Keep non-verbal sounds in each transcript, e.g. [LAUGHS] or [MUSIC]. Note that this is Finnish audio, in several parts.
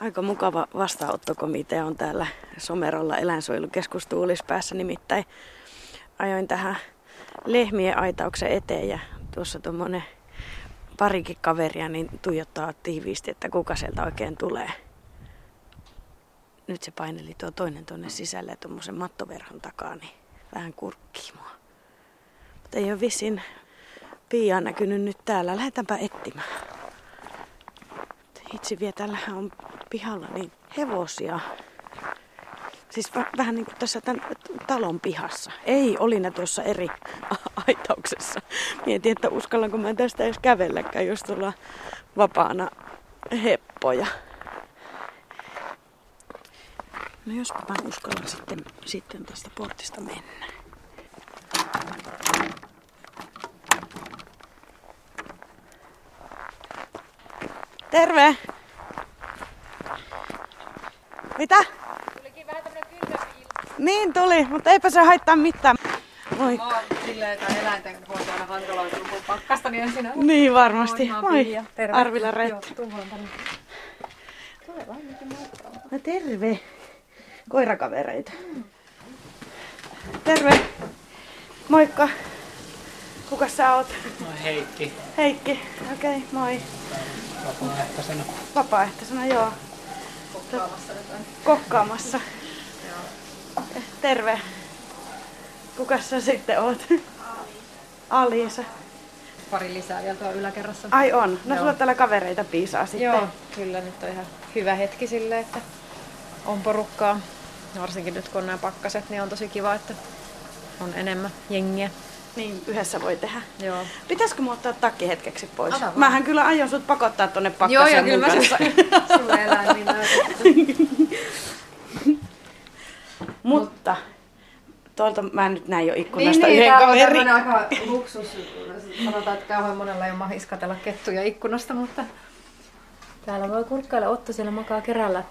Aika mukava vastaanottokomitea on täällä Somerolla eläinsuojelukeskus Tuulispäässä. Nimittäin ajoin tähän lehmien aitauksen eteen ja tuossa tuommoinen parikin kaveria niin tuijottaa tiiviisti, että kuka sieltä oikein tulee. Nyt se paineli tuo toinen tuonne sisälle tuommoisen mattoverhon takaa, niin vähän kurkkii mua. Mutta ei ole vissiin Pia näkynyt nyt täällä. Lähdetäänpä etsimään. Itse vielä täällähän on pihalla niin hevosia. Siis v- vähän niin kuin tässä tämän talon pihassa. Ei, oli ne tuossa eri aitauksessa. Mietin, että uskallanko mä tästä edes kävelläkään, jos tulla vapaana heppoja. No jos mä uskallan sitten, sitten tästä portista mennä. Terve! Mitä? Tulikin vähän tämmönen kylmä Niin tuli, mutta eipä se haittaa mitään. Moi. Mä oon silleen, että eläinten hoito aina hankalaa, kun pakkasta, niin ensin Niin varmasti. Moi, Moi. Pia. Terve. Arvila Ret. Joo, tänne. Tule vaan. No terve. Koirakavereita. Terve. Moikka. Kuka sä oot? No Heikki, Heikki. Okei, okay, moi. vapaaehtoisena. Vapaaehtoisena, joo. Kokkaamassa jotain. Kokkaamassa. Joo. Terve. Kuka sä sitten oot? Aliisa. Pari lisää vielä tuolla yläkerrassa. Ai on. No Joo. sulla täällä kavereita piisaa sitten. Joo, kyllä nyt on ihan hyvä hetki sille, että on porukkaa. Varsinkin nyt kun on nämä pakkaset, niin on tosi kiva, että on enemmän jengiä. Niin, yhdessä voi tehdä. Joo. Pitäisikö mu ottaa takki hetkeksi pois? Ota vaan. Mähän kyllä aion sut pakottaa tonne Joo, pakkaseen joo, kyllä mun mä sen sulle eläimiin [LAUGHS] näytän. Mutta tuolta mä nyt näin jo ikkunasta niin, yhden tää on kaverin. tämmönen aika luksus. Sanotaan, että kauhean monella ei ole mahis katella kettuja ikkunasta, mutta täällä voi kurkkailla Otto siellä makaa kerällä.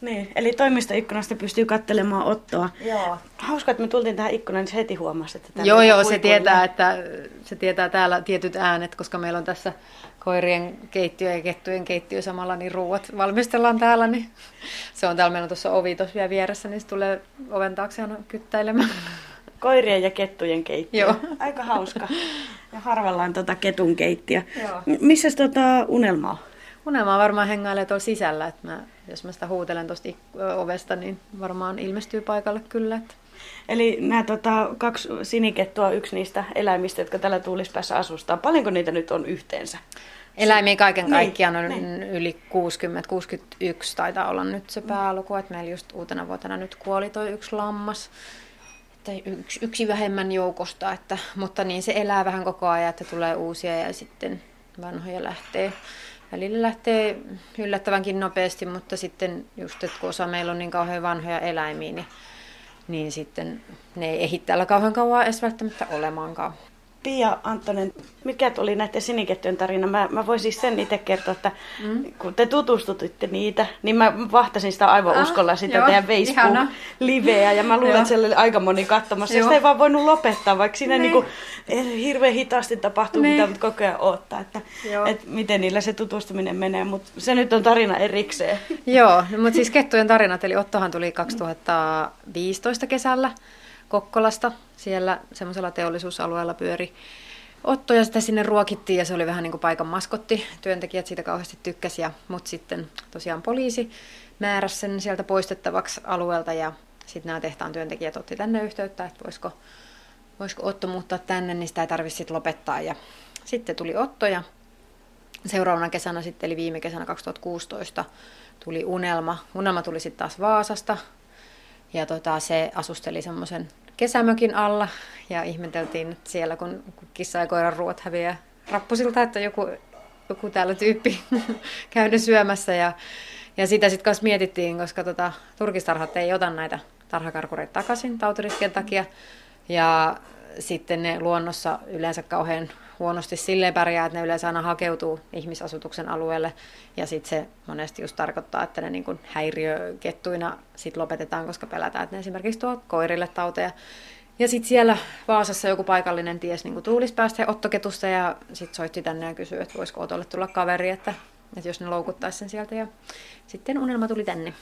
Niin, eli toimistoikkunasta pystyy katselemaan Ottoa. Joo. Hauska, että me tultiin tähän ikkunaan, niin se heti huomasi, että täällä Joo, on joo, se tietää, että se tietää täällä tietyt äänet, koska meillä on tässä koirien keittiö ja kettujen keittiö samalla, niin ruuat valmistellaan täällä, niin se on täällä, meillä on tuossa ovi tuossa vielä vieressä, niin se tulee oven taakse aina kyttäilemään. Koirien ja kettujen keittiö. Joo. Aika hauska. Ja harvallaan tota ketun keittiö. Joo. Missä tota unelma on? Unelma varmaan hengailee tuolla sisällä, että mä, jos mä sitä huutelen tuosta ovesta, niin varmaan ilmestyy paikalle kyllä. Että... Eli nämä tota, kaksi sinikettua, yksi niistä eläimistä, jotka täällä tuulispäässä asustaa. Paljonko niitä nyt on yhteensä? Eläimiä kaiken Niin, kaikkiaan on niin. yli 60, 61 taitaa olla nyt se pääluku, että meillä just uutena vuotena nyt kuoli toi yksi lammas. Että yksi, yksi vähemmän joukosta, että, mutta niin se elää vähän koko ajan, että tulee uusia ja sitten vanhoja lähtee. Välillä lähtee yllättävänkin nopeasti, mutta sitten just, että kun osa meillä on niin kauhean vanhoja eläimiä, niin, niin sitten ne ei ehdi täällä kauhean kauan edes välttämättä olemaankaan. Pia Anttonen, mikä oli näiden sinikettujen tarina? Mä, mä voin siis sen itse kertoa, että mm. kun te tutustutitte niitä, niin mä vahtasin sitä aivan uskolla Ah, sitä joo, teidän. Facebook-liveä. Ja mä luulen, että siellä oli aika moni katsomassa. Ja Joo. sitä ei vaan voinut lopettaa, vaikka siinä Niin. niin. hirveän hitaasti tapahtuu, Niin. mitä mutta koko ajan odottaa, että, Joo. että miten niillä se tutustuminen menee. Mutta se nyt on tarina erikseen. Joo, no, mutta siis kettujen tarinat, eli Ottohan tuli 2015 kesällä Kokkolasta. Siellä semmoisella teollisuusalueella pyöri Otto ja sitä sinne ruokittiin ja se oli vähän niin kuin paikan maskotti. Työntekijät siitä kauheasti tykkäsi, mutta sitten tosiaan poliisi määräsi sen sieltä poistettavaksi alueelta ja sitten nämä tehtaan työntekijät otti tänne yhteyttä, että voisiko, voisiko Otto muuttaa tänne, niin sitä ei tarvitse lopettaa. Ja sitten tuli Otto ja seuraavana kesänä sitten, eli viime kesänä 2016, tuli Unelma. Unelma tuli sitten taas Vaasasta ja tota, se asusteli semmoisen kesämökin alla ja ihmeteltiin että siellä, kun kissa ja koiran ruoat häviää rappusilta, että joku, joku täällä tyyppi [LAUGHS] käynyt syömässä. Ja, ja sitä sitten kanssa mietittiin, koska tota, turkistarhat ei ota näitä tarhakarkureita takaisin tautiriskien takia. Ja sitten ne luonnossa yleensä kauhean huonosti silleen pärjää, että ne yleensä aina hakeutuu ihmisasutuksen alueelle. Ja sitten se monesti just tarkoittaa, että ne niin häiriökettuina sit lopetetaan, koska pelätään, että ne esimerkiksi tuo koirille tauteja. Ja sitten siellä Vaasassa joku paikallinen ties niin tuulispäästä ja ottoketusta ja sitten soitti tänne ja kysyi, että voisiko Otolle tulla kaveri, että että jos ne loukuttaisi sen sieltä. Ja sitten unelma tuli tänne.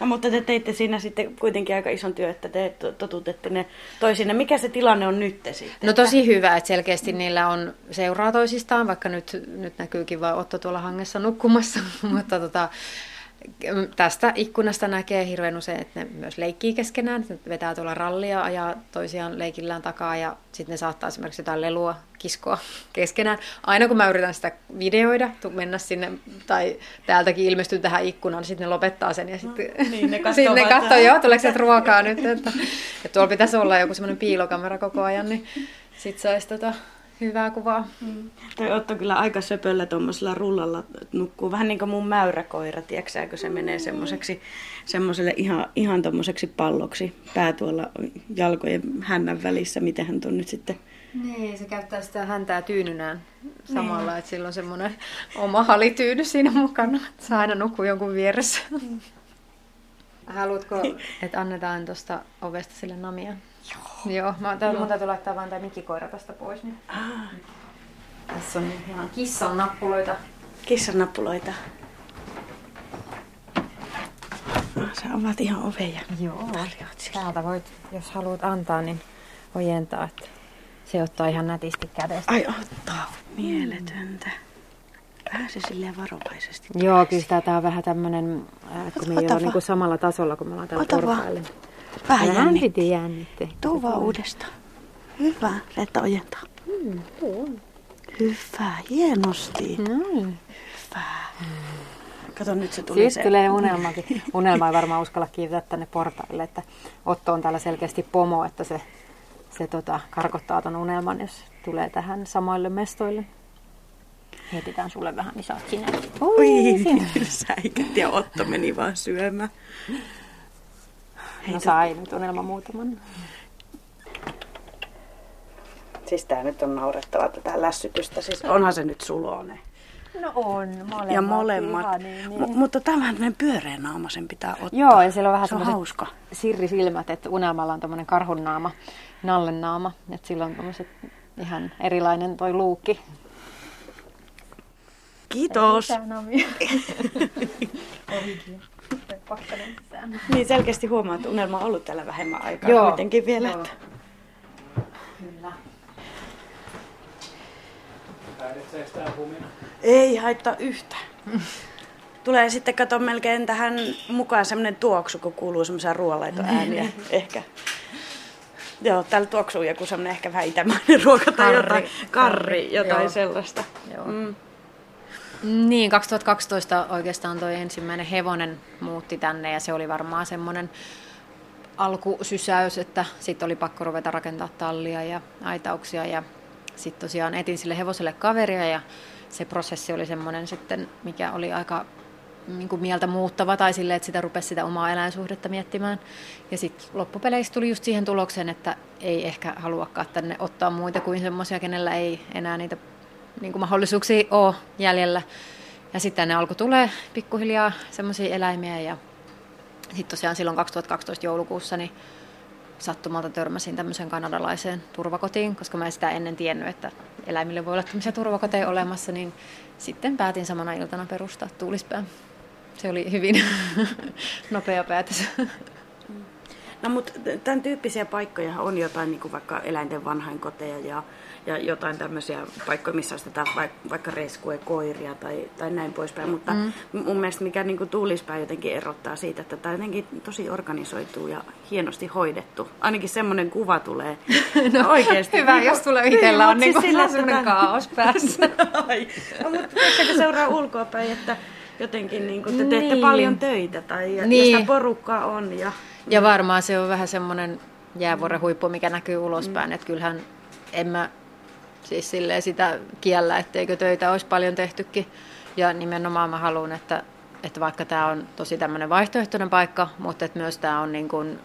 No, mutta te teitte siinä sitten kuitenkin aika ison työ, että te totutette ne toisinne. Mikä se tilanne on nyt sitten? No tosi hyvä, että selkeästi niillä on seuraa toisistaan, vaikka nyt, nyt näkyykin vain Otto tuolla hangessa nukkumassa, [LAUGHS] mutta tota, tästä ikkunasta näkee hirveän usein, että ne myös leikkii keskenään, että vetää tuolla rallia, ajaa toisiaan leikillään takaa ja sitten ne saattaa esimerkiksi jotain lelua kiskoa [LAUGHS] keskenään. Aina kun mä yritän sitä videoida, mennä sinne tai täältäkin ilmestyy tähän ikkunaan, niin sitten ne lopettaa sen ja sitten no, niin, ne [LAUGHS] katsoo, sitten ne katsoo joo, tuleeko sieltä ruokaa nyt, [LAUGHS] että, että tuolla pitäisi olla joku semmoinen piilokamera koko ajan, niin sitten saisi tota, hyvää kuvaa. Mm. Toi Otto kyllä aika söpöllä tuommoisella rullalla nukkuu. Vähän niin kuin mun mäyräkoira, tiedätkö se menee semmoiseksi, semmoiselle ihan, ihan tuommoiseksi palloksi. Pää tuolla jalkojen hännän välissä, miten hän on nyt sitten... Niin, se käyttää sitä häntää tyynynään samalla, niin. että sillä on semmoinen oma halityyny siinä mukana. Saa aina nukkua jonkun vieressä. Mm. Haluatko, [LAUGHS] että annetaan tuosta ovesta sille namia? Joo. Mä, tää, mun täytyy laittaa vaan tämä mikikoira tästä pois. Niin. Ah. Tässä on ihan kissan nappuloita. Kissan nappuloita. No, sä avaat ihan oveja. Joo. Täältä voit, jos haluat antaa, niin ojentaa. Että se ottaa ihan nätisti kädestä. Ai ottaa. Mieletöntä. Vähän se silleen varovaisesti. Joo, kyllä tämä on vähän tämmöinen, kun me ei ole niin samalla tasolla, kun me ollaan täällä portailla. Vähän Vähän jännitti. piti jännittää. Tuu vaan uudestaan. Hyvä, että ojentaa. Mm, Hyvä, hienosti. Noin. Hyvä. Kato, nyt se tuli Siis se. tulee unelmakin. Unelma ei varmaan uskalla kiivetä tänne portaille, että Otto on täällä selkeästi pomo, että se, se tota, karkottaa ton unelman, jos tulee tähän samoille mestoille. Mietitään sulle vähän, niin saat sinne. Oi, säikät ja Otto meni vaan syömään. No sai nyt unelma muutaman. Siis tää nyt on naurettavaa tätä lässytystä. Siis onhan se nyt sulonen. No on, molemmat. Ja molemmat. niin, niin. M- mutta tämä on pyöreä naama, sen pitää ottaa. Joo, ja sillä on vähän se on hauska. sirrisilmät, että unelmalla on tämmöinen karhun naama, nallen naama. Että sillä on tämmöiset ihan erilainen toi luukki. Kiitos. [LAUGHS] niin selkeästi huomaa, että unelma on ollut täällä vähemmän aikaa Joo. kuitenkin vielä. Joo. Että... Kyllä. Ei haittaa yhtä. Tulee sitten kato melkein tähän mukaan semmoinen tuoksu, kun kuuluu semmoisia ruoanlaitoääniä niin. ehkä. Joo, täällä tuoksuu joku semmoinen ehkä vähän itämainen ruoka tai karri, jotain, karri, karri jotain joo. sellaista. Joo. Mm. Niin, 2012 oikeastaan toi ensimmäinen hevonen muutti tänne ja se oli varmaan semmoinen alkusysäys, että sitten oli pakko ruveta rakentaa tallia ja aitauksia ja sitten tosiaan etin sille hevoselle kaveria ja se prosessi oli semmoinen sitten, mikä oli aika niin kuin mieltä muuttava tai sille, että sitä rupesi sitä omaa eläinsuhdetta miettimään. Ja sitten loppupeleissä tuli just siihen tulokseen, että ei ehkä haluakaan tänne ottaa muita kuin semmoisia, kenellä ei enää niitä niin kuin mahdollisuuksia ole jäljellä. Ja sitten ne alkoi tulee pikkuhiljaa semmoisia eläimiä ja sitten tosiaan silloin 2012 joulukuussa niin sattumalta törmäsin tämmöiseen kanadalaiseen turvakotiin, koska mä en sitä ennen tiennyt, että eläimille voi olla tämmöisiä turvakoteja olemassa, niin sitten päätin samana iltana perustaa tuulispään. Se oli hyvin [LAUGHS] nopea päätös. No mutta tämän tyyppisiä paikkoja on jotain, niin kuin vaikka eläinten vanhainkoteja ja ja jotain tämmöisiä paikkoja, missä ostetaan vaikka reskue koiria tai, tai näin poispäin. Mutta mm. mun mielestä mikä niin kuin tuulispää jotenkin erottaa siitä, että tämä jotenkin tosi organisoitu ja hienosti hoidettu. Ainakin semmoinen kuva tulee [LAUGHS] no, oikeasti. Hyvä, niin, jos tulee itsellä on niin, niin siis semmoinen kaos päässä. [LAUGHS] Ai. No, mutta se seuraa ulkoapäin, että jotenkin niin kuin te teette niin. paljon töitä tai ja, niin. ja sitä porukkaa on. Ja, ja varmaan se on vähän semmoinen jäävuoren huippu, mikä näkyy ulospäin. Mm. Että kyllähän en mä siis silleen sitä kiellä, etteikö töitä olisi paljon tehtykin. Ja nimenomaan mä haluan, että, että vaikka tämä on tosi tämmöinen vaihtoehtoinen paikka, mutta että myös tämä on niin kuin,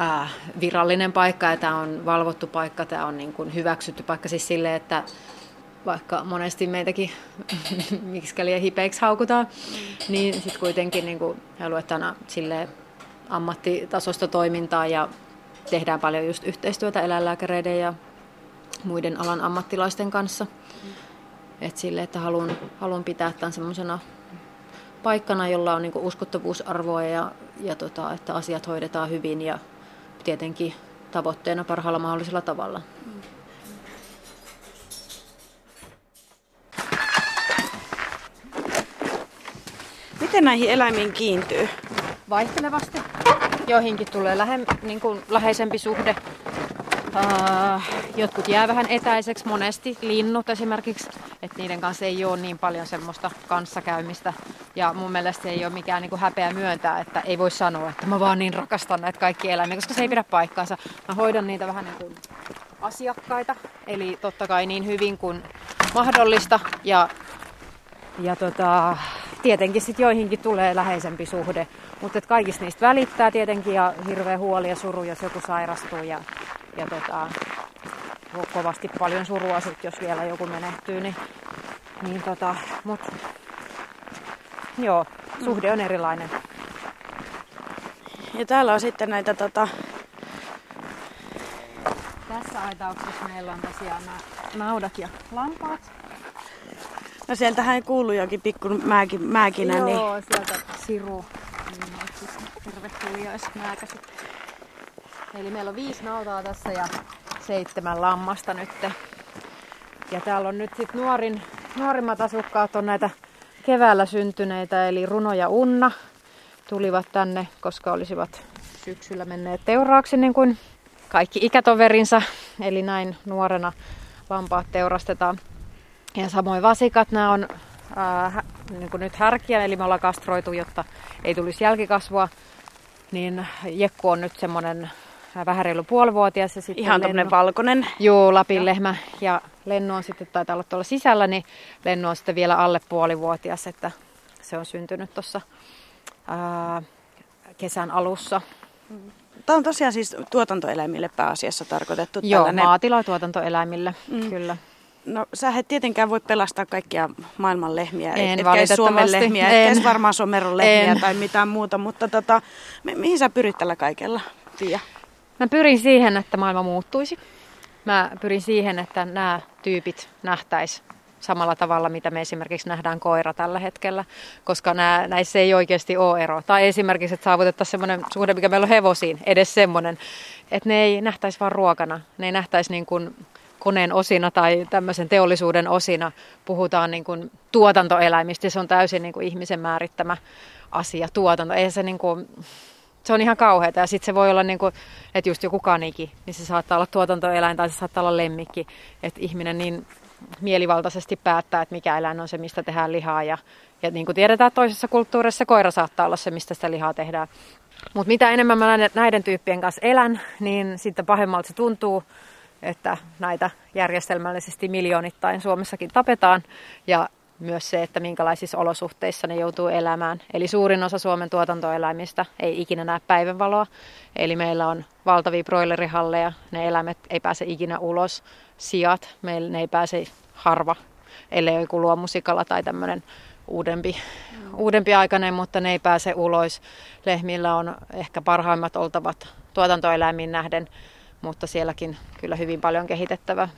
äh, virallinen paikka ja tämä on valvottu paikka, tämä on niin kuin hyväksytty paikka siis silleen, että vaikka monesti meitäkin [LAUGHS] miksikäli hipeiksi haukutaan, niin sitten kuitenkin niin kuin, luetaan silleen ammattitasosta toimintaa ja tehdään paljon just yhteistyötä eläinlääkäreiden ja muiden alan ammattilaisten kanssa. Et sille, että haluan, haluan pitää tämän semmoisena paikkana, jolla on niin uskottavuusarvoa ja, ja tota, että asiat hoidetaan hyvin ja tietenkin tavoitteena parhaalla mahdollisella tavalla. Miten näihin eläimiin kiintyy? Vaihtelevasti. Joihinkin tulee lähe, niin kuin läheisempi suhde. Uh, jotkut jää vähän etäiseksi, monesti linnut esimerkiksi, että niiden kanssa ei ole niin paljon semmoista kanssakäymistä. Ja mun mielestä ei ole mikään niin kuin häpeä myöntää, että ei voi sanoa, että mä vaan niin rakastan näitä kaikki eläimiä, koska se ei pidä paikkaansa. Mä hoidan niitä vähän niin kuin asiakkaita, eli totta kai niin hyvin kuin mahdollista. Ja, ja tota, tietenkin sitten joihinkin tulee läheisempi suhde, mutta kaikista niistä välittää tietenkin ja hirveä huoli ja suru, jos joku sairastuu ja, ja tota, kovasti paljon surua sit, jos vielä joku menehtyy, niin, niin tota, mut, joo, suhde on erilainen. Ja täällä on sitten näitä tota... Tässä aitauksessa meillä on tosiaan nämä naudat ja lampaat. No sieltähän ei kuulu jokin pikku määkin, määkinä. Joo, niin... sieltä siru. Niin, tervetuliaismääkäsi. Eli meillä on viisi nautaa tässä ja seitsemän lammasta nyt. Ja täällä on nyt sitten nuorin, nuorimmat asukkaat on näitä keväällä syntyneitä, eli Runo ja Unna tulivat tänne, koska olisivat syksyllä menneet teuraaksi niin kuin kaikki ikätoverinsa. Eli näin nuorena lampaat teurastetaan. Ja samoin vasikat, nämä on ää, niin kuin nyt härkiä, eli me ollaan kastroitu, jotta ei tulisi jälkikasvua. Niin Jekku on nyt semmoinen vähän reilu puolivuotias. Ja sitten Ihan tämmöinen valkoinen. Joo, Lapin lehmä. Ja Lennu on sitten, taitaa olla tuolla sisällä, niin Lennu on sitten vielä alle puolivuotias, että se on syntynyt tuossa kesän alussa. Tämä on tosiaan siis tuotantoeläimille pääasiassa tarkoitettu. Joo, tällainen... maatilatuotantoeläimille, mm. kyllä. No sä et tietenkään voi pelastaa kaikkia maailman lehmiä, en, etkä Suomen lehmiä, en. etkä varmaan Someron lehmiä en. tai mitään muuta, mutta tota, mihin sä pyrit tällä kaikella, Tiia? Mä pyrin siihen, että maailma muuttuisi. Mä pyrin siihen, että nämä tyypit nähtäisi samalla tavalla, mitä me esimerkiksi nähdään koira tällä hetkellä, koska nämä, näissä ei oikeasti ole ero. Tai esimerkiksi, että saavutettaisiin semmoinen suhde, mikä meillä on hevosiin, edes semmoinen, että ne ei nähtäisi vaan ruokana, ne ei nähtäisi niin kuin koneen osina tai tämmöisen teollisuuden osina. Puhutaan niin kuin tuotantoeläimistä, se on täysin niin kuin ihmisen määrittämä asia, tuotanto. Ei se niin kuin, se on ihan kauheata. Ja sitten se voi olla, niin kuin, että just joku kaniki, niin se saattaa olla tuotantoeläin tai se saattaa olla lemmikki. Että ihminen niin mielivaltaisesti päättää, että mikä eläin on se, mistä tehdään lihaa. Ja, ja niin kuin tiedetään, toisessa kulttuurissa koira saattaa olla se, mistä sitä lihaa tehdään. Mutta mitä enemmän mä näiden tyyppien kanssa elän, niin sitten pahemmalta se tuntuu, että näitä järjestelmällisesti miljoonittain Suomessakin tapetaan. Ja myös se, että minkälaisissa olosuhteissa ne joutuu elämään. Eli suurin osa Suomen tuotantoeläimistä ei ikinä näe päivänvaloa. Eli meillä on valtavia broilerihalleja, ne eläimet ei pääse ikinä ulos. Sijat, meillä ne ei pääse harva, ellei joku luomusikala tai tämmöinen uudempi, uudempi aikainen, mutta ne ei pääse ulos. Lehmillä on ehkä parhaimmat oltavat tuotantoeläimiin nähden, mutta sielläkin kyllä hyvin paljon kehitettävää.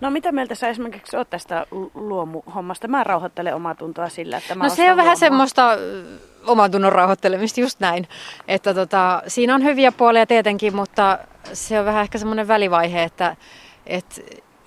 No mitä mieltä sä esimerkiksi oot tästä luomuhommasta? Mä rauhoittelen omaa tuntoa sillä, että mä No se on vähän semmoista oman tunnon rauhoittelemista just näin. Että tota, siinä on hyviä puolia tietenkin, mutta se on vähän ehkä semmoinen välivaihe, että, että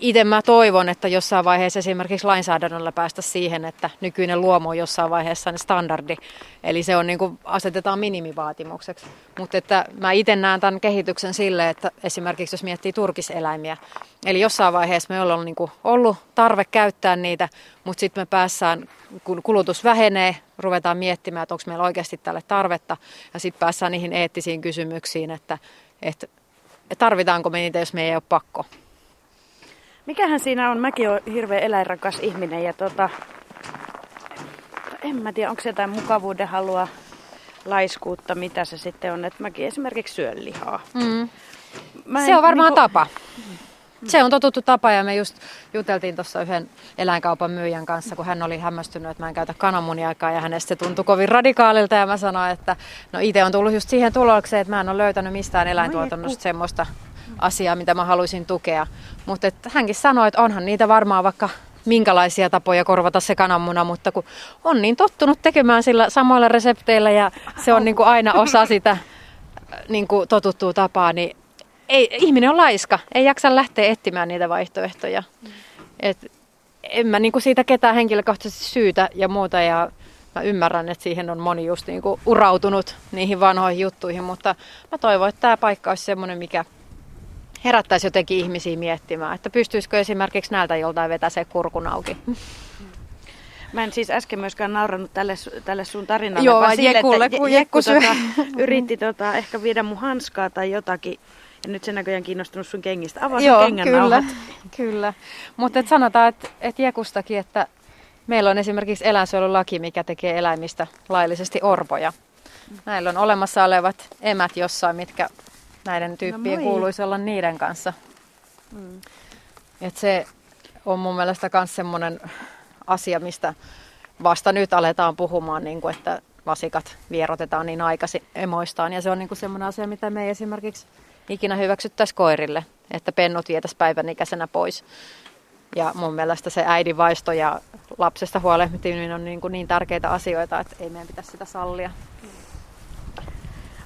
itse mä toivon, että jossain vaiheessa esimerkiksi lainsäädännöllä päästä siihen, että nykyinen luomu on jossain vaiheessa ne standardi. Eli se on niin kuin asetetaan minimivaatimukseksi. Mutta että mä itse näen tämän kehityksen sille, että esimerkiksi jos miettii turkiseläimiä. Eli jossain vaiheessa me ollaan niin ollut tarve käyttää niitä, mutta sitten me päässään, kun kulutus vähenee, ruvetaan miettimään, että onko meillä oikeasti tälle tarvetta. Ja sitten päässään niihin eettisiin kysymyksiin, että, että tarvitaanko me niitä, jos me ei ole pakko. Mikähän siinä on? Mäkin olen hirveän eläinrakas ihminen ja tota, en mä tiedä, onko se jotain mukavuuden halua, laiskuutta, mitä se sitten on. Että mäkin esimerkiksi syön lihaa. Mm. en, se on varmaan niin kuin... tapa. Se on totuttu tapa ja me just juteltiin tuossa yhden eläinkaupan myyjän kanssa, kun hän oli hämmästynyt, että mä en käytä kananmuniaikaa ja hänestä se tuntui kovin radikaalilta ja mä sanoin, että no itse on tullut just siihen tulokseen, että mä en ole löytänyt mistään eläintuotannosta semmoista asiaa, mitä mä haluaisin tukea. Mutta hänkin sanoi, että onhan niitä varmaan vaikka minkälaisia tapoja korvata se kananmuna, mutta kun on niin tottunut tekemään sillä samoilla resepteillä ja se on niin kuin aina osa sitä niin kuin totuttua tapaa, niin ei, ihminen on laiska, ei jaksa lähteä etsimään niitä vaihtoehtoja. Et en mä niin kuin siitä ketään henkilökohtaisesti syytä ja muuta ja mä ymmärrän, että siihen on moni just niin kuin urautunut niihin vanhoihin juttuihin, mutta mä toivon, että tämä paikka olisi semmoinen, mikä herättäisi jotenkin ihmisiä miettimään, että pystyisikö esimerkiksi näiltä joltain vetää se kurkun auki. Mä en siis äsken myöskään naurannut tälle, tälle sun tarinalle, Joo, vaan sille, Jekulle, että Jekku syö. tota, [LAUGHS] yritti tota, ehkä viedä mun hanskaa tai jotakin. Ja nyt se näköjään kiinnostunut sun kengistä. Avaa Joo, sun kengän kyllä, nauhat. [LAUGHS] kyllä. Mutta et sanotaan, että et Jekustakin, että meillä on esimerkiksi eläinsuojelulaki, mikä tekee eläimistä laillisesti orpoja. Näillä on olemassa olevat emät jossain, mitkä näiden tyyppien moi. kuuluisi olla niiden kanssa. Mm. Et se on mun mielestä myös semmoinen asia, mistä vasta nyt aletaan puhumaan, niin kuin, että vasikat vierotetaan niin aikaisin emoistaan. Ja se on niin kuin semmoinen asia, mitä me ei esimerkiksi ikinä hyväksyttäisi koirille, että pennut vietäisi päivän ikäisenä pois. Ja mun mielestä se äidin vaisto ja lapsesta huolehtiminen on niin, kuin niin tärkeitä asioita, että ei meidän pitäisi sitä sallia.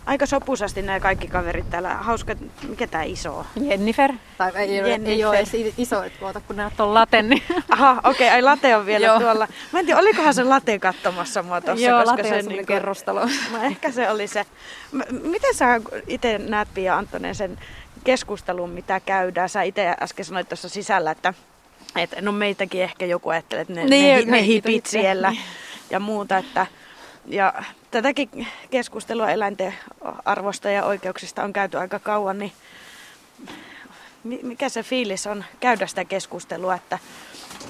Aika sopusasti nämä kaikki kaverit täällä. Hauska, mikä tää iso on? Jennifer, tai ei, ei, ei Jennifer. ole edes iso, että tuota, kun näet on laten, niin Aha, okei, okay, ai late on vielä [LAUGHS] Joo. tuolla. Mä en tiedä, olikohan se late katsomassa mua tossa, Joo, koska late on se semmoinen kerrostalo. [LAUGHS] No ehkä se oli se. M- Miten sä itse näet, Pia Antonen, sen keskustelun, mitä käydään? Sä itse äsken sanoit tuossa sisällä, että, että no meitäkin ehkä joku ajattelee, että ne, Niin, ne, ne hipit siellä niin. ja muuta. Että, ja tätäkin keskustelua eläinten arvosta ja oikeuksista on käyty aika kauan, niin mi- mikä se fiilis on käydä sitä keskustelua, että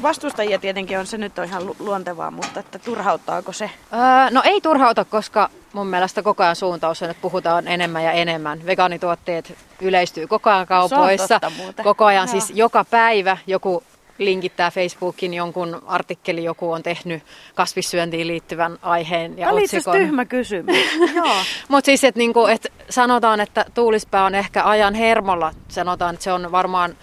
vastustajia tietenkin on se nyt on ihan lu- luontevaa, mutta että turhauttaako se? Öö, no ei turhauta, koska mun mielestä koko ajan suuntaus on, että puhutaan enemmän ja enemmän. Vegaanituotteet yleistyy koko ajan kaupoissa. Koko ajan Joo. siis joka päivä joku linkittää Facebookin jonkun artikkeli, joku on tehnyt kasvissyöntiin liittyvän aiheen ja Tämä otsikon. asiassa tyhmä kysymys. [LAUGHS] Mutta siis, että niinku, et sanotaan, että tuulispää on ehkä ajan hermolla. Sanotaan, että se on varmaan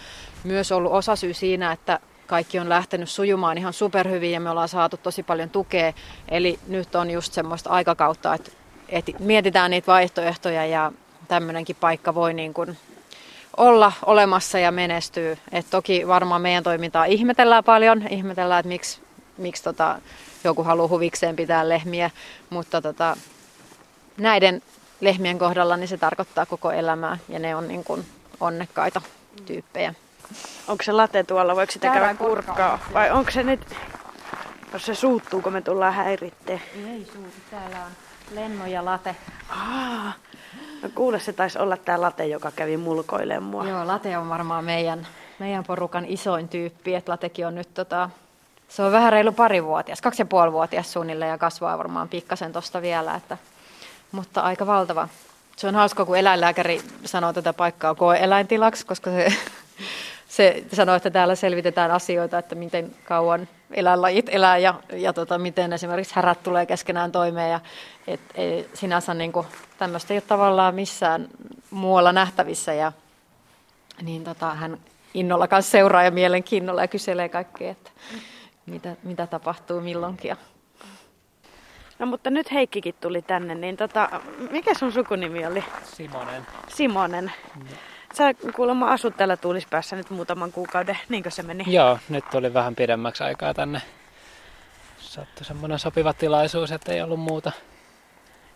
myös ollut osasyy siinä, että kaikki on lähtenyt sujumaan ihan superhyvin ja me ollaan saatu tosi paljon tukea. Eli nyt on just semmoista aikakautta, että, että mietitään niitä vaihtoehtoja ja tämmöinenkin paikka voi niin kuin olla olemassa ja menestyy. Et toki varmaan meidän toimintaa ihmetellään paljon, ihmetellään, että miksi, miksi tota, joku haluaa huvikseen pitää lehmiä, mutta tota, näiden lehmien kohdalla niin se tarkoittaa koko elämää ja ne on niin kuin onnekkaita tyyppejä. Onko se late tuolla, voiko sitä käydä kurkkaa? Vai onko se nyt, jos se suuttuu, kun me tullaan häiritteen? Ei suutu, täällä on Lenno ja Late. Aa, no kuule, se taisi olla tämä late, joka kävi mulkoilemaan mua. Joo, Late on varmaan meidän, meidän porukan isoin tyyppi, että Latekin on nyt tota, se on vähän reilu parivuotias, kaksi ja puoli vuotias suunnilleen ja kasvaa varmaan pikkasen tosta vielä, että, mutta aika valtava. Se on hauska, kun eläinlääkäri sanoo tätä paikkaa koe-eläintilaksi, koska se, se sanoo, että täällä selvitetään asioita, että miten kauan eläinlajit elää ja, ja tota, miten esimerkiksi härät tulee keskenään toimeen. Ja, et, ei, sinänsä niin kuin, tämmöistä ei ole tavallaan missään muualla nähtävissä ja niin tota, hän innolla kanssa seuraa ja mielenkiinnolla ja kyselee kaikkea, että mitä, mitä tapahtuu milloinkin. Ja No mutta nyt Heikkikin tuli tänne, niin tota, mikä sun sukunimi oli? Simonen. Simonen. Sä kuulemma asut täällä Tuulispäässä nyt muutaman kuukauden, niinkö se meni? Joo, nyt tuli vähän pidemmäksi aikaa tänne. Sattui semmoinen sopiva tilaisuus, että ei ollut muuta.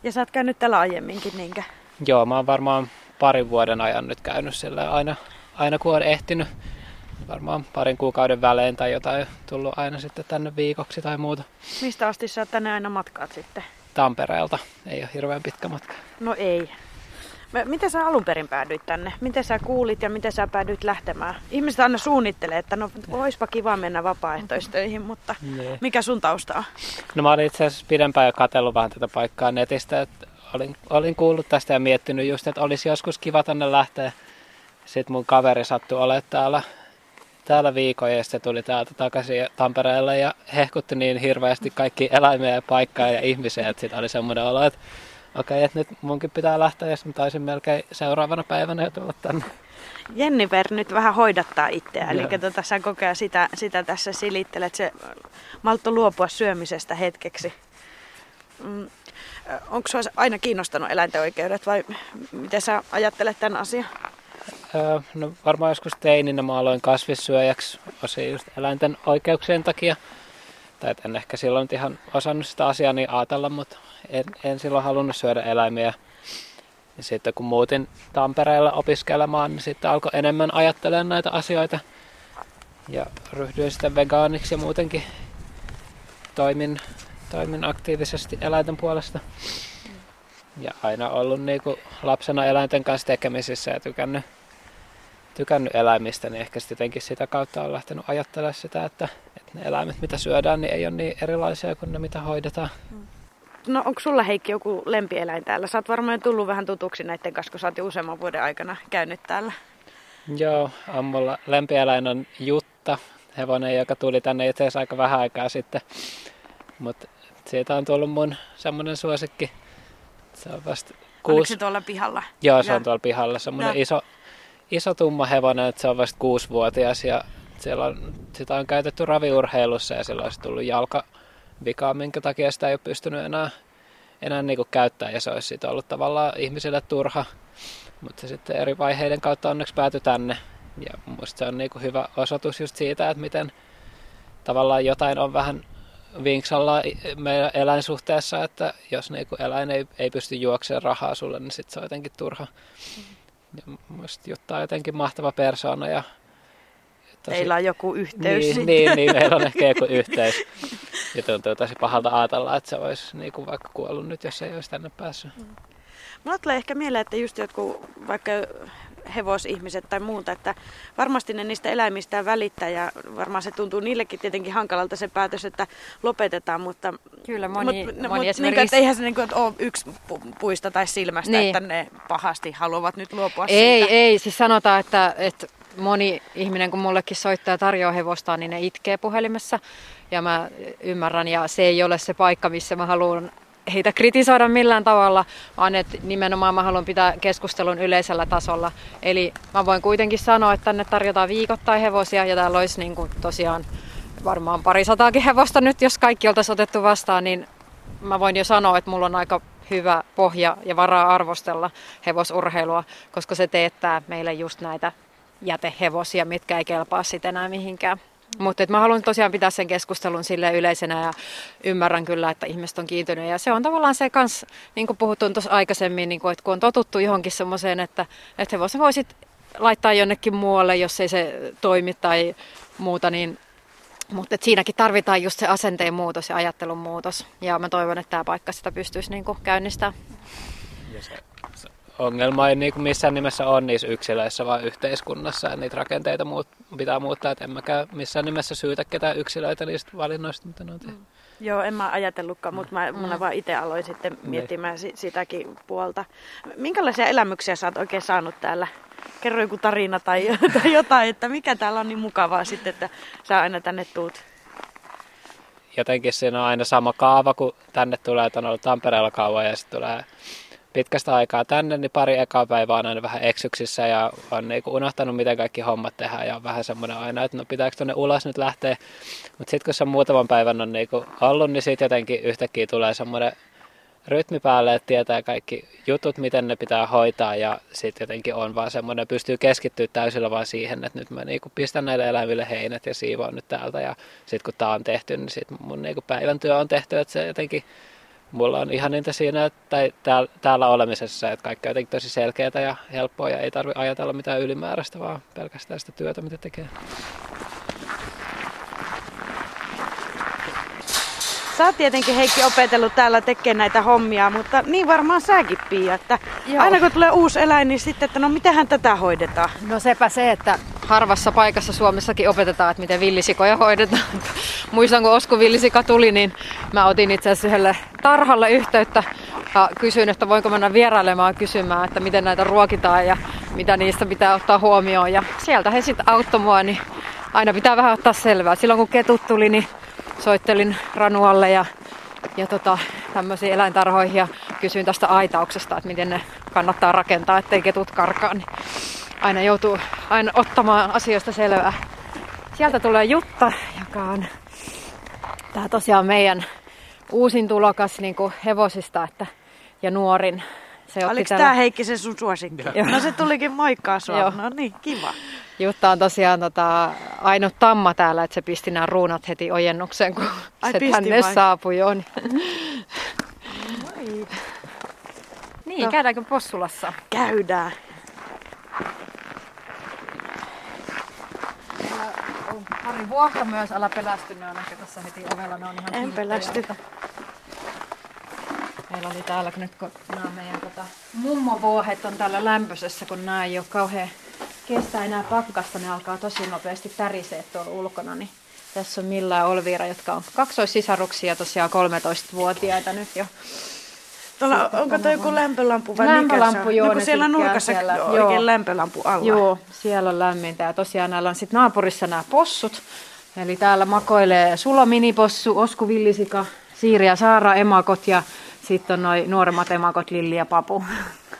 Ja sä oot käynyt täällä aiemminkin, niinkö? Joo, mä oon varmaan parin vuoden ajan nyt käynyt sillä aina, aina kun on ehtinyt. Varmaan parin kuukauden välein tai jotain tullut aina sitten tänne viikoksi tai muuta. Mistä asti sä tänne aina matkaat sitten? Tampereelta. Ei ole hirveän pitkä matka. No ei. Miten sä alun perin päädyit tänne? Miten sä kuulit ja miten sä päädyit lähtemään? Ihmiset aina suunnittelee, että no oispa kiva mennä vapaaehtoistöihin, mutta mikä sun tausta on? No mä olin itse asiassa pidempään jo katsellut vähän tätä paikkaa netistä. Että olin, olin kuullut tästä ja miettinyt just, että olisi joskus kiva tänne lähteä. Sitten mun kaveri sattui olemaan täällä, täällä viikon ja sitten tuli täältä takaisin Tampereelle ja hehkutti niin hirveästi kaikki eläimiä ja paikkaa ja ihmisiä, että sitten oli semmoinen olo, että okei, että nyt munkin pitää lähteä sitten mä taisin melkein seuraavana päivänä jo tulla tänne. Jennifer nyt vähän hoidattaa itseä, eli tota, sä kokea sitä, sitä tässä silittelet, se maltto luopua syömisestä hetkeksi. Mm, onko sinua aina kiinnostanut eläinten oikeudet vai miten sä ajattelet tämän asian? Öö, no varmaan joskus teininä mä aloin kasvissyöjäksi osin just eläinten oikeuksien takia. Tai en ehkä silloin nyt ihan osannut sitä asiaa niin ajatella, mutta en, en silloin halunnut syödä eläimiä. Ja sitten kun muutin Tampereella opiskelemaan, niin sitten alkoi enemmän ajattelemaan näitä asioita. Ja ryhdyin sitten vegaaniksi ja muutenkin toimin, toimin aktiivisesti eläinten puolesta. Ja aina ollut niin kuin lapsena eläinten kanssa tekemisissä ja tykännyt, tykännyt eläimistä, niin ehkä sitten jotenkin sitä kautta on lähtenyt ajattelemaan sitä, että, että ne eläimet mitä syödään, niin ei ole niin erilaisia kuin ne mitä hoidetaan. No onko sulla Heikki joku lempieläin täällä? Sä oot varmaan tullut vähän tutuksi näiden kanssa, kun sä oot jo useamman vuoden aikana käynyt täällä. Joo, ammulla lempiäläin on Jutta, hevonen, joka tuli tänne itse asiassa aika vähän aikaa sitten. Mutta siitä on tullut mun semmoinen suosikki. Se on vasta Oliko kuusi... se tuolla pihalla? Joo, se on tuolla pihalla. Semmoinen Joo. iso, iso tumma hevonen, että se on vasta kuusivuotias ja siellä on, sitä on käytetty raviurheilussa ja sillä olisi tullut jalkavikaa, minkä takia sitä ei ole pystynyt enää, enää niin kuin käyttää ja se olisi siitä ollut tavallaan ihmisille turha. Mutta sitten eri vaiheiden kautta onneksi päätyi tänne ja musta se on niin kuin hyvä osoitus just siitä, että miten tavallaan jotain on vähän vinksalla meidän eläinsuhteessa, että jos niinku eläin ei, ei pysty juoksemaan rahaa sulle, niin sit se on jotenkin turha. Ja musta Jutta on jotenkin mahtava persoona ja Teillä on joku yhteys. niin, sitten. niin, niin, meillä on ehkä joku [LAUGHS] yhteys. Ja tuntuu tosi pahalta ajatella, että se olisi niinku vaikka kuollut nyt, jos ei olisi tänne päässyt. Mulla tulee ehkä mieleen, että just jotkut vaikka hevosihmiset tai muuta, että varmasti ne niistä eläimistä välittää ja varmaan se tuntuu niillekin tietenkin hankalalta se päätös, että lopetetaan, mutta Kyllä moni, mut, moni mut, niin, esimerkiksi... että eihän se niin kuin, ole yksi pu- puista tai silmästä, Niin. että ne pahasti haluavat nyt luopua Ei, siitä. ei. Siis sanotaan, että, että moni ihminen, kun mullekin soittaa ja tarjoaa hevosta, niin ne itkee puhelimessa. Ja mä ymmärrän, ja se ei ole se paikka, missä mä haluan heitä kritisoida millään tavalla, vaan että nimenomaan mä haluan pitää keskustelun yleisellä tasolla. Eli mä voin kuitenkin sanoa, että tänne tarjotaan viikoittain hevosia, ja täällä olisi niin kuin tosiaan varmaan parisataakin hevosta nyt, jos kaikki oltaisiin otettu vastaan, niin mä voin jo sanoa, että mulla on aika hyvä pohja ja varaa arvostella hevosurheilua, koska se teettää meille just näitä jätehevosia, mitkä ei kelpaa sitten enää mihinkään. Mutta mä haluan tosiaan pitää sen keskustelun sille yleisenä ja ymmärrän kyllä, että ihmiset on kiintyneet. Ja se on tavallaan se kans, niin kuin puhuttiin tuossa aikaisemmin, niin kuin, että kun on totuttu johonkin semmoiseen, että, että hevosen voisit laittaa jonnekin muualle, jos ei se toimi tai muuta, niin mutta siinäkin tarvitaan just se asenteen muutos ja ajattelun muutos. Ja mä toivon, että tämä paikka sitä pystyisi niinku käynnistämään. Ja ongelma ei niinku missään nimessä ole niissä yksilöissä, vaan yhteiskunnassa ja niitä rakenteita muut, pitää muuttaa. Et en mäkään missään nimessä syytä ketään yksilöitä niistä valinnoista, mitä ne on tehnyt. Joo, en mä ajatellutkaan, mutta mä, Mm. mä vaan itse aloin sitten miettimään si- sitäkin puolta. Minkälaisia elämyksiä sä oot oikein saanut täällä? Kerro joku tarina tai, [LAUGHS] tai jotain, että mikä täällä on niin mukavaa sitten, että sä aina tänne tuut. jotenkin siinä on aina sama kaava, kun tänne tulee, että on ollut Tampereella kauan ja sitten tulee pitkästä aikaa tänne, niin pari ekaa päivää on aina vähän eksyksissä ja on niinku unohtanut, miten kaikki hommat tehdään ja on vähän semmoinen aina, että no pitääkö tuonne ulos nyt lähteä. Mutta sitten kun se muutaman päivän on niinku ollut, niin sitten jotenkin yhtäkkiä tulee semmoinen rytmi päälle, että tietää kaikki jutut, miten ne pitää hoitaa ja sitten jotenkin on vaan semmoinen, pystyy keskittyä täysillä vaan siihen, että nyt mä niinku pistän näille eläimille heinät ja siivoan nyt täältä ja sitten kun tää on tehty, niin sitten mun niinku päivän työ on tehty, että se jotenkin mulla on ihan niitä siinä, tai täällä, täällä olemisessa, että kaikki on jotenkin tosi selkeää ja helppoa ja ei tarvi ajatella mitään ylimääräistä, vaan pelkästään sitä työtä, mitä tekee. Sä oot tietenkin Heikki opetellut täällä tekemään näitä hommia, mutta niin varmaan säkin Pia, että Joo. aina kun tulee uusi eläin, niin sitten, että no mitähän tätä hoidetaan. No sepä se, että harvassa paikassa Suomessakin opetetaan, että miten villisikoja hoidetaan. [LAUGHS] Muistan, kun Osku villisika tuli, niin mä otin itse asiassa yhdelle tarhalle yhteyttä ja kysyin, että voinko mennä vierailemaan kysymään, että miten näitä ruokitaan ja mitä niistä pitää ottaa huomioon. Ja sieltä he sitten auttoi mua, niin aina pitää vähän ottaa selvää. Silloin kun ketut tuli, niin soittelin Ranualle ja, ja tota, tämmöisiin eläintarhoihin ja kysyin tästä aitauksesta, että miten ne kannattaa rakentaa, ettei ketut karkaa. Niin aina joutuu aina ottamaan asioista selvää. Sieltä tulee Jutta, joka on tää tosiaan meidän uusin tulokas niin kuin hevosista että, ja nuorin. Se Oliko tämä Heikki se sun suosikki? No se tulikin moikkaa sua. Joo. No niin, kiva. Jutta on tosiaan tota, ainut tamma täällä, että se pisti nämä ruunat heti ojennukseen, kun Ai, se tänne vai? saapui. Jo. niin, no. käydäänkö Possulassa? Käydään. on pari vuohta myös, ala pelästy, ne on ehkä tässä heti ovella, ne on ihan En pelästy. Meillä oli täällä, nyt kun nämä meidän tota, mummovuohet on täällä lämpöisessä, kun nämä ei ole kauhean kestä enää pakkasta, ne alkaa tosi nopeasti tärisee tuolla ulkona, niin tässä on Milla ja Olviira, jotka on kaksoissisaruksia, tosiaan 13-vuotiaita nyt jo. Tuolla, onko tuo joku lämpölampu vai lämpölampu, mikä se on? Joo, no, siellä nurkassa siellä, oikein joo. lämpölampu alla. Joo, siellä on lämmintä. Ja tosiaan näillä on sitten naapurissa nämä possut. Eli täällä makoilee Sulo minipossu, Osku villisika, Siiri ja Saara emakot ja sitten on noin nuoremmat emakot Lilli ja Papu. [LAUGHS]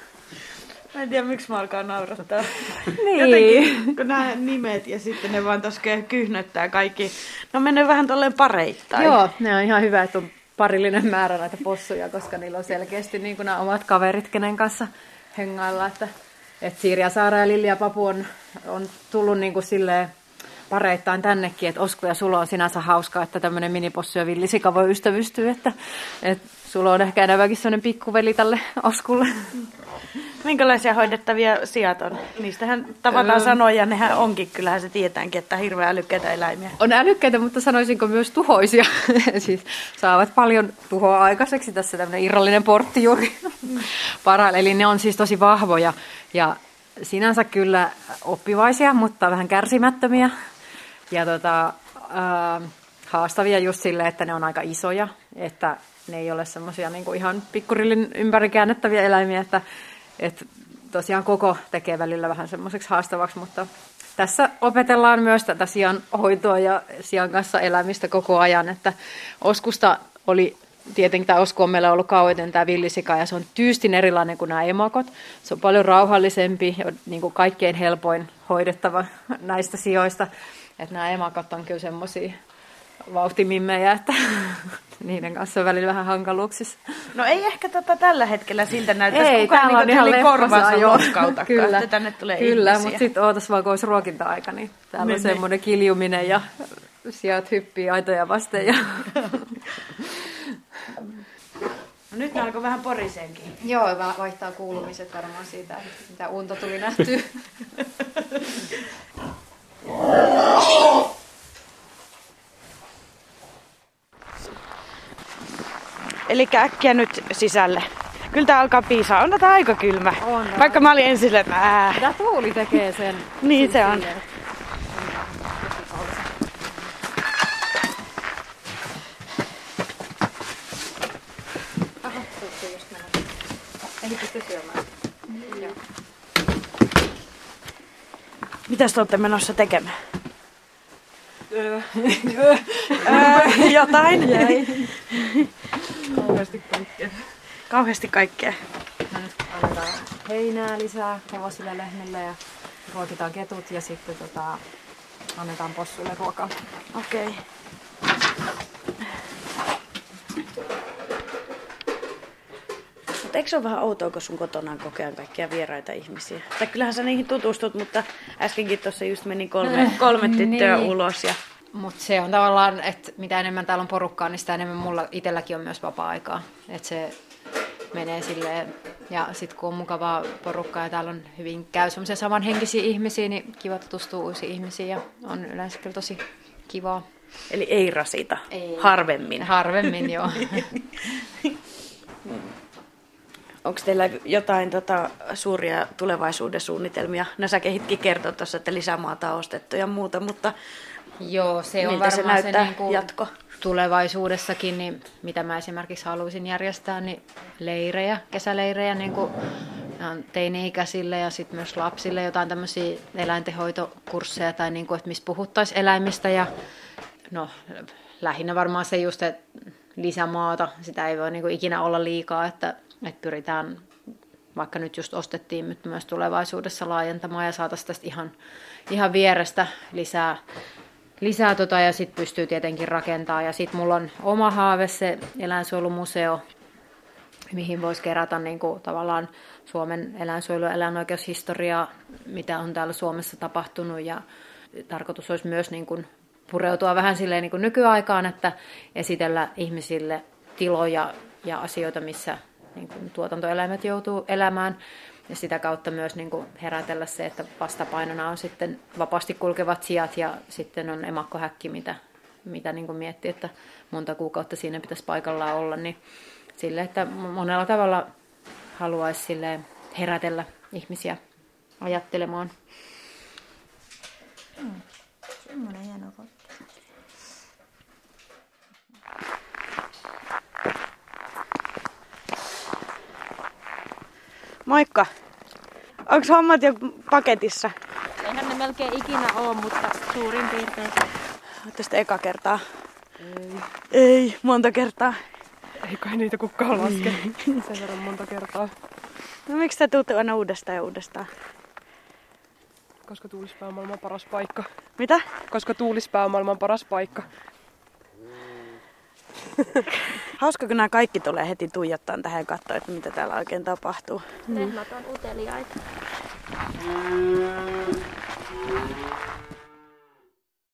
Mä en tiedä, miksi mä alkaa naurattaa. [LAUGHS] niin. Jotenkin, kun nämä nimet ja sitten ne vaan tuossa kyhnöttää kaikki. No menee vähän tolleen pareittain. Joo, ne on ihan hyvä, että on parillinen määrä näitä possuja, koska niillä on selkeästi niin kuin nämä omat kaverit, kenen kanssa hengailla. Että, että Siiri Saara ja Lilli ja Papu on, on tullut niin kuin silleen pareittain tännekin, että Osku ja Sulo on sinänsä hauskaa, että tämmöinen minipossu ja villisika voi ystävystyä, että, että Sulo on ehkä enemmänkin sellainen pikkuveli tälle Oskulle. Minkälaisia hoidettavia sijat on? Niistähän tavataan öö. sanoa ja nehän onkin, kyllähän se tietäänkin, että hirveän älykkäitä eläimiä. On älykkäitä, mutta sanoisinko myös tuhoisia. [LAUGHS] siis saavat paljon tuhoa aikaiseksi. Tässä tämmöinen irrallinen portti juuri [LAUGHS] parhailla. Eli ne on siis tosi vahvoja ja sinänsä kyllä oppivaisia, mutta vähän kärsimättömiä. Ja tota, äh, haastavia just sille, että ne on aika isoja, että ne ei ole semmoisia niin ihan pikkurillin ympäri käännettäviä eläimiä, että et tosiaan koko tekee välillä vähän semmoiseksi haastavaksi, mutta tässä opetellaan myös tätä sian hoitoa ja sian kanssa elämistä koko ajan, että Oskusta oli tietenkin tämä Osku on meillä ollut kauheiten tämä villisika ja se on tyystin erilainen kuin nämä emakot. Se on paljon rauhallisempi ja niin kuin kaikkein helpoin hoidettava [LAUGHS] näistä sijoista. Että nämä emakot on kyllä semmoisia vauhtimimmejä, että [LAUGHS] niiden kanssa on välillä vähän hankaluuksissa. No ei ehkä tota tällä hetkellä siltä näytä, että kukaan niin ihan korvansa lotkauta, [LAUGHS] kyllä, että tänne tulee Kyllä, ihmisiä. mutta sitten ootas vaan, kun olisi ruokinta-aika, niin täällä niin, on semmoinen kiljuminen ja sijat hyppii aitoja vasten. Ja... [LAUGHS] No nyt ne alkoi vähän poriseenkin. Joo, vaihtaa kuulumiset varmaan siitä, mitä unta tuli nähty. Eli äkkiä nyt sisälle. Kyllä tää alkaa piisaa. On tää aika kylmä. On. Vaikka mä olin ensin silleen, että Tää tuuli tekee sen. [LAUGHS] niin se on. Mitäs te olette menossa tekemään? Öö. öö, jotain. Kauheasti kaikkea. Kauheasti kaikkea. annetaan heinää lisää hevosille lehmille ja ruokitaan ketut ja sitten tota, annetaan possuille ruokaa. Okei. Okay. Mutta eikö se ole vähän outoa, kun sun kotona on koko ajan kaikkia vieraita ihmisiä? Tai kyllähän sä niihin tutustut, mutta äskenkin tuossa just meni kolme, kolme tyttöä niin. ulos ja mutta se on tavallaan, että mitä enemmän täällä on porukkaa, niin sitä enemmän mulla itselläkin on myös vapaa-aikaa. Että se menee silleen, ja sitten kun on mukavaa porukkaa ja täällä on hyvin käy semmoisia samanhenkisiä ihmisiä, niin kiva tutustua uusiin ihmisiin ja on yleensä kyllä tosi kivaa. Eli ei rasita, ei. harvemmin. Harvemmin, joo. [LAUGHS] Onko teillä jotain tota, suuria tulevaisuuden suunnitelmia? No sä kehitkin kertoa tuossa, että lisämaata on ostettu ja muuta, mutta Joo, se on varmaan se, se niin kuin jatko? tulevaisuudessakin, niin mitä mä esimerkiksi haluaisin järjestää, niin leirejä, kesäleirejä niin kuin teini-ikäisille ja sitten myös lapsille jotain tämmöisiä eläintenhoitokursseja tai niin kuin, että missä puhuttaisiin eläimistä ja no lähinnä varmaan se just, että lisämaata, sitä ei voi niin kuin ikinä olla liikaa, että, että pyritään vaikka nyt just ostettiin nyt myös tulevaisuudessa laajentamaan ja saataisiin tästä ihan, ihan vierestä lisää, lisää tota, ja sitten pystyy tietenkin rakentamaan. Ja sitten mulla on oma haave, se eläinsuojelumuseo, mihin voisi kerätä niin kuin, tavallaan Suomen eläinsuojelu- ja eläinoikeushistoriaa, mitä on täällä Suomessa tapahtunut. Ja tarkoitus olisi myös niin kuin, pureutua vähän silleen niin kuin nykyaikaan, että esitellä ihmisille tiloja ja asioita, missä niin kuin tuotantoeläimet joutuu elämään. Ja sitä kautta myös niin kuin herätellä se, että vastapainona on sitten vapaasti kulkevat sijat ja sitten on emakkohäkki, mitä, mitä niin kuin miettii, että monta kuukautta siinä pitäisi paikallaan olla. Niin sille, että monella tavalla haluaisi sille herätellä ihmisiä ajattelemaan. Mm. Semmoinen hieno kotti. Moikka! Onko hommat jo paketissa? Eihän ne melkein ikinä ole, mutta suurin piirtein. Tästä eka kertaa. Ei. Ei, monta kertaa. Ei kai niitä kukaan laske sen verran monta kertaa. No miksi te tuutte aina uudestaan ja uudestaan? Koska tuulispää on maailman paras paikka. Mitä? Koska tuulispää on maailman paras paikka. [LAUGHS] Hauska, kun nämä kaikki tulee heti tuijottaan tähän katsoa, että mitä täällä oikein tapahtuu. Lehmät on uteliaita.